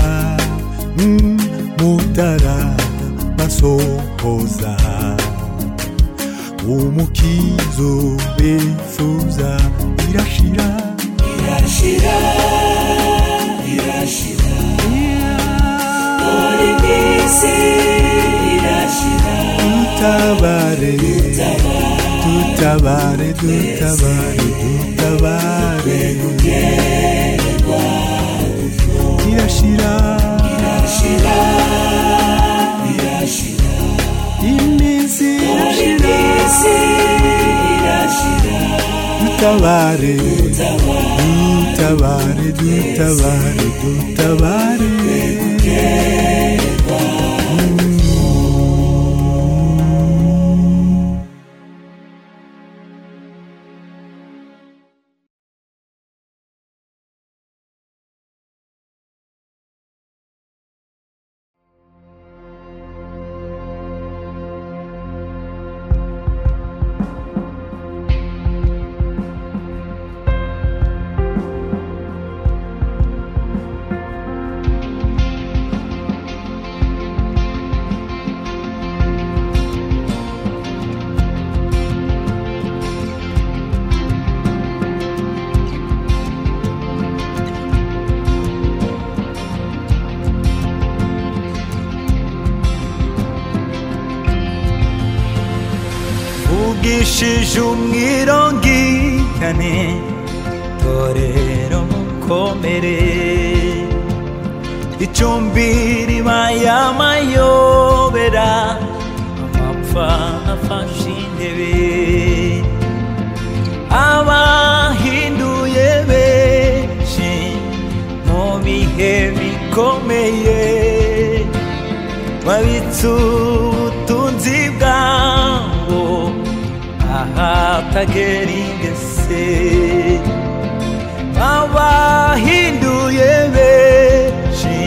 uvugishije umwirongikane torero mukomere icumbi ribaye amayobera amapfa afashe intebe abahinduye benshi mu bihe bikomeye babitse ubutunzi bwabo ahatagera ingese abahinduye benshi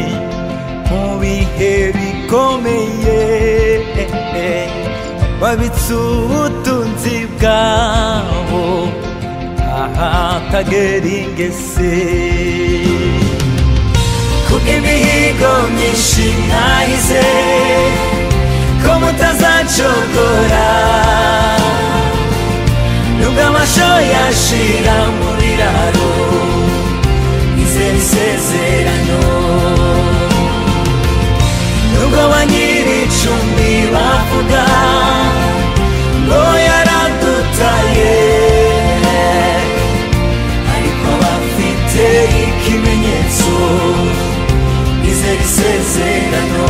mu bihe bikomeye. Babitse ubutunzi bwabo ahatagera ingese kubw'imihigo myinshi mwahize ko mutazacogora. Nubwo amasho yashira mu biraro izera isezerano nubwo ba nyir'icumbi bavuga ngo yaradutaye ariko bafite ikimenyetso izera isezerano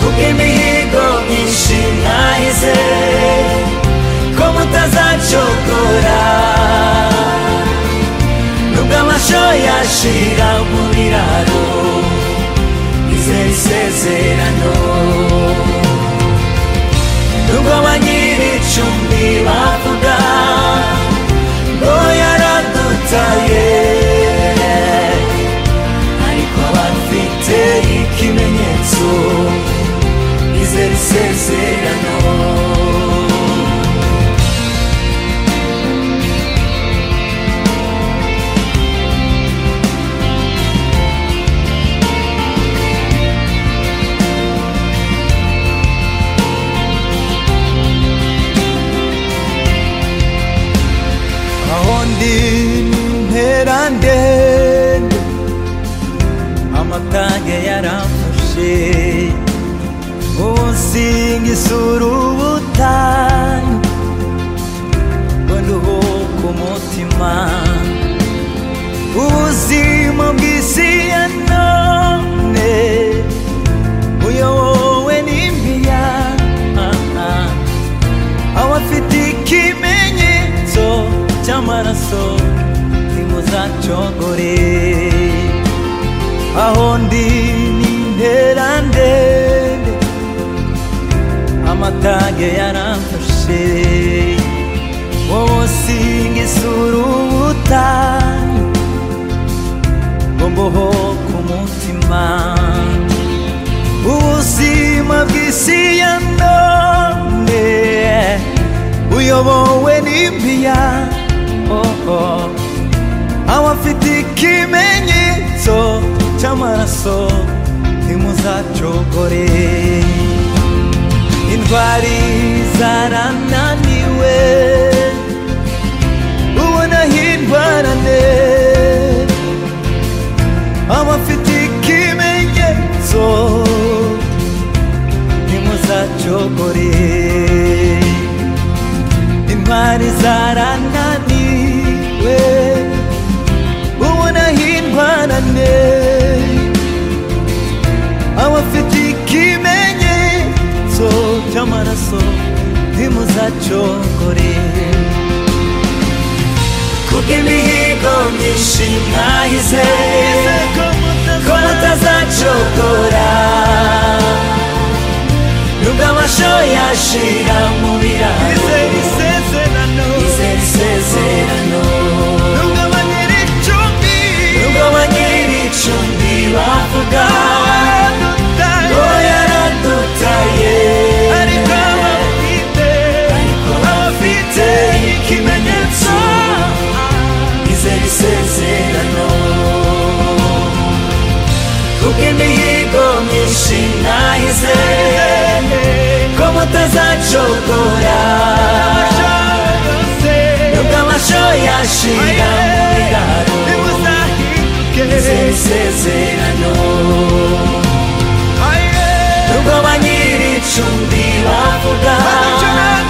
kubw'imihigo myinshi mwahize yashira mu biraro izera isezerano. Nubwo ba nyir'icumbi bavuga ngo yaradutaye. Ariko bafite ikimenyetso izera isezerano. Isura ubutayu ngo umutima ubuzima bw'isi ya none buyobowe n'imiyaga abafite ikimenyetso cy'amaraso ntimuzacogore aho tage yaramfashe wowe singa isura ubutane ngomboho ku mutima ubuzima bw'isi ya none uyobowe n'impiya abafite ikimenyetso cy'amaraso ntimuzacogore intwari zarananiwe ubona hindwarane abafite ikimenyetso ntimuzacogore intwari zarananiwe ubona hindwarane abafite ikimenyetso chamaraso dhimuza chokore. Kuki mihigo mishi nahize konata za chokora. Nunga masho yashira mubira. Izerisezerano nunga manyiri chumbi. Nunga manyiri chumbi. Izera isezerano kubw'imihigo myinshi nahize ko mutazacogora nubwo amasho yashira mu biraro izera isezerano nubwo abanyiri icumbi bavuga ngo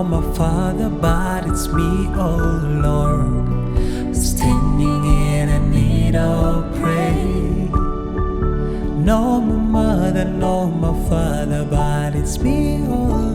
for my father, but it's me, oh Lord, standing in a need of prayer. No, my mother, no, my father, but it's me, oh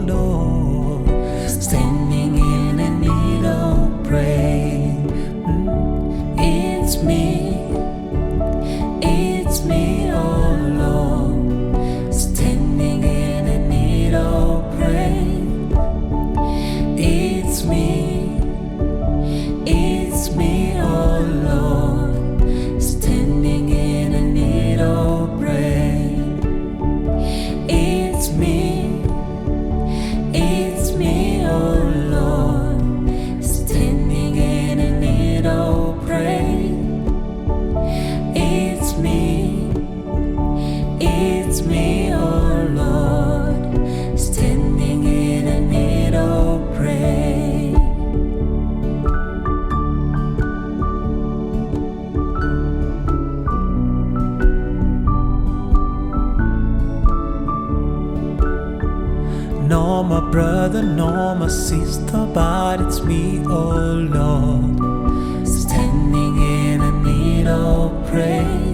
a sister, but it's me, oh Lord. Standing in a need of prayer.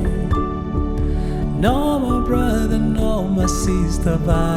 No, my brother, no, my sister, but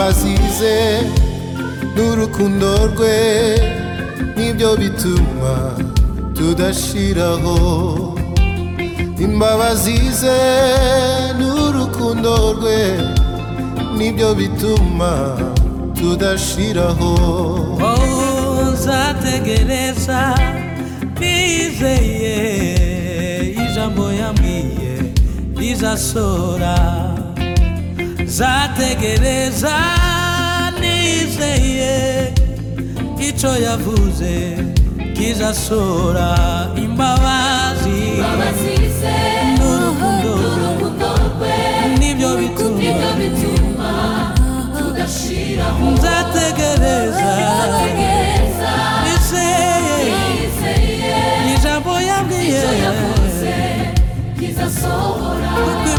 imbabazi ze n'urukundo rwe ni byo bituma tudashiraho. Imbabazi ze n'urukundo rwe ni byo bituma tudashiraho. Oh, nzategereza nizeye ijambo yambwiye rizasora nzategereza nizeye icyo yavuze kizasora imbabazi n'urukundo ni byo bituma. nzategereza nizeye. ijambo yambwiye kuko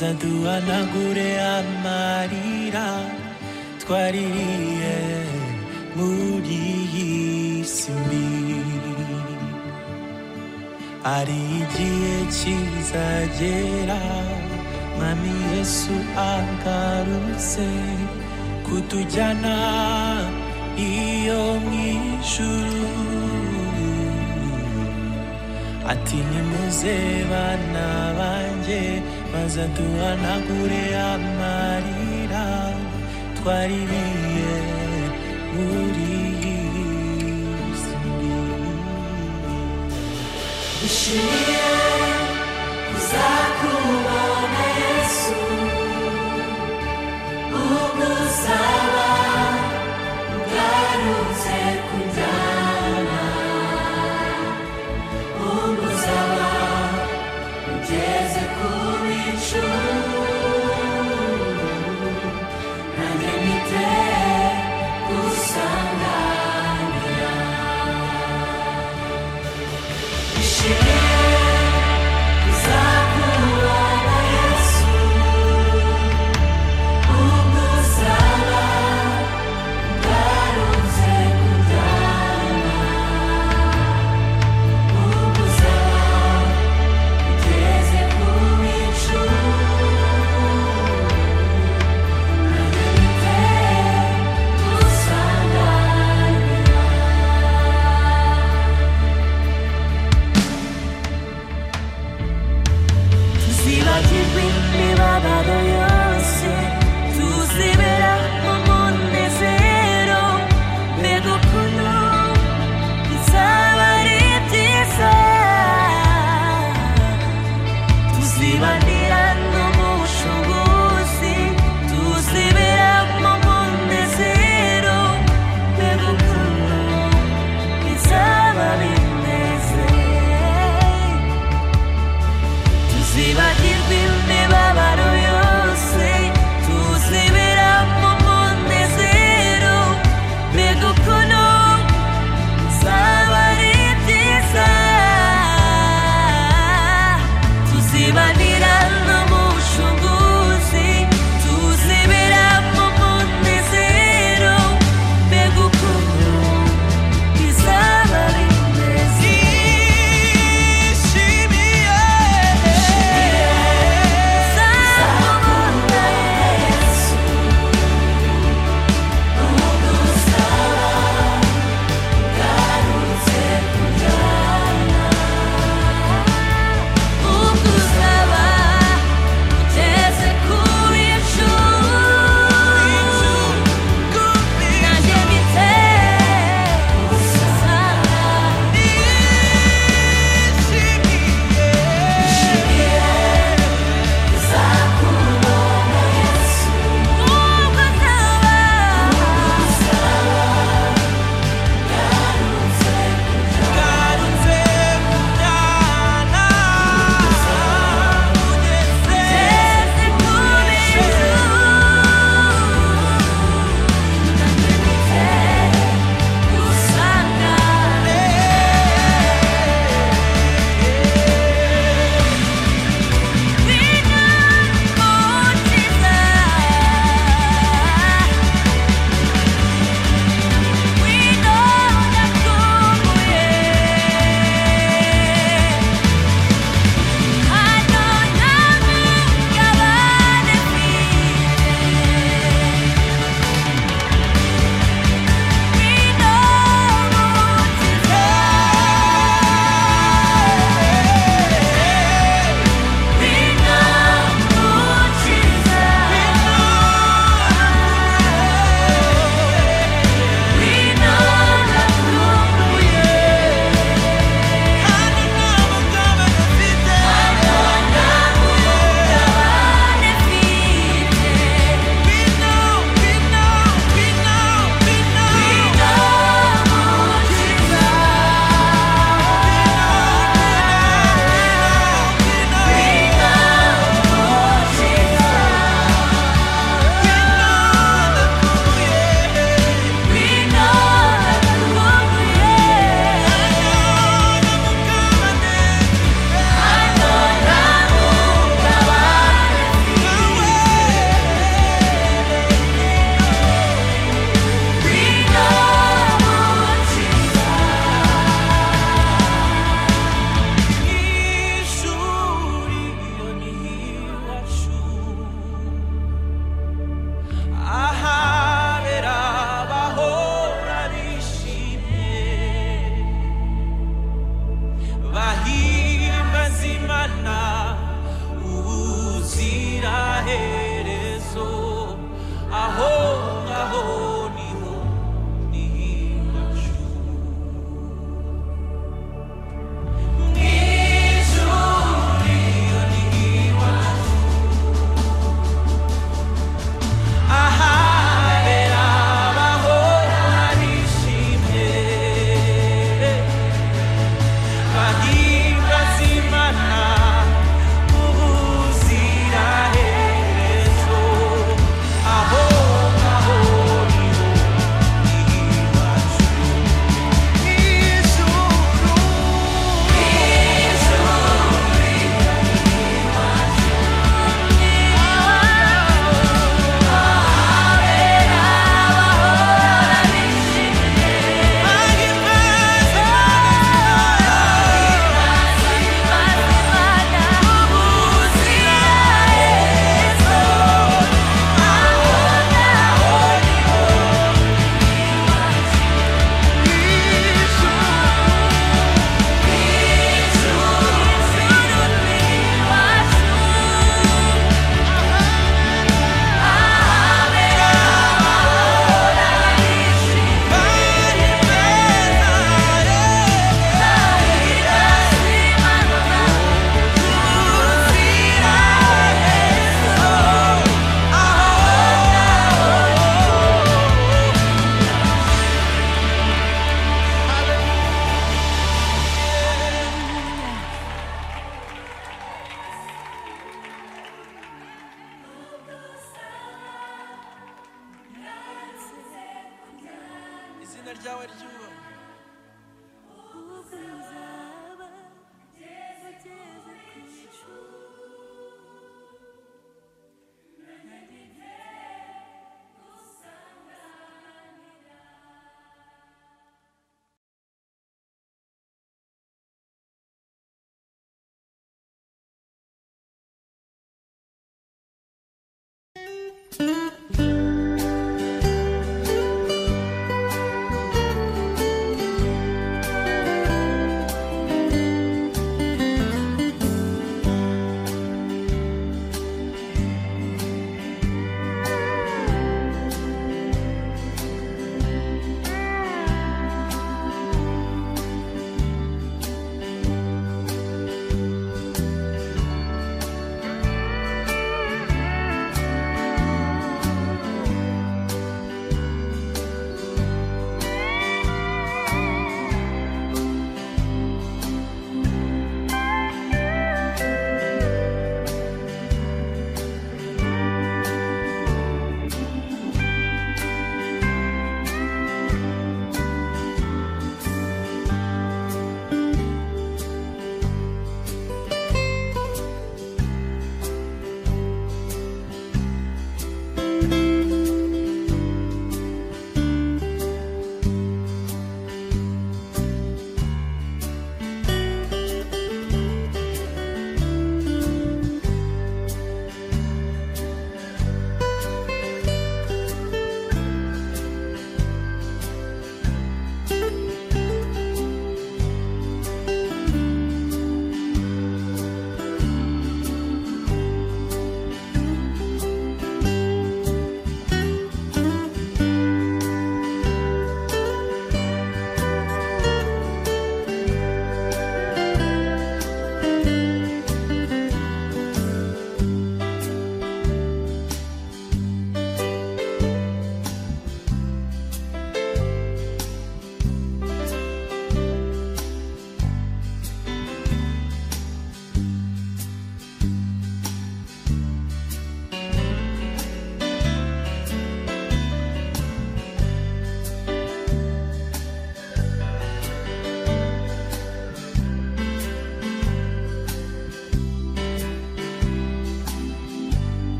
zaduhana gure amarira twaririye muri iyi si mbi. Hari igihe kizagera mwami yesu agarutse kutujyana iyo mu ati nimuze bana banjye maze duhanagure amarira twaririye muri iyi si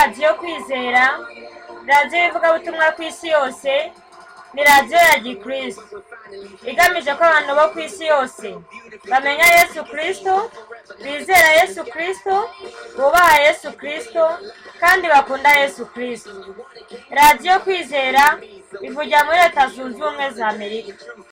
radiyo kwizera radiyo y'ivugabutumwa ku isi yose ni radiyo ya gikristo. Igamije ko abantu bo ku isi yose bamenya yesu kirisito bizera yesu kirisito bubaha yesu kirisito kandi bakunda yesu kirisito radiyo kwizera ivugira muri leta zunze ubumwe za amerika.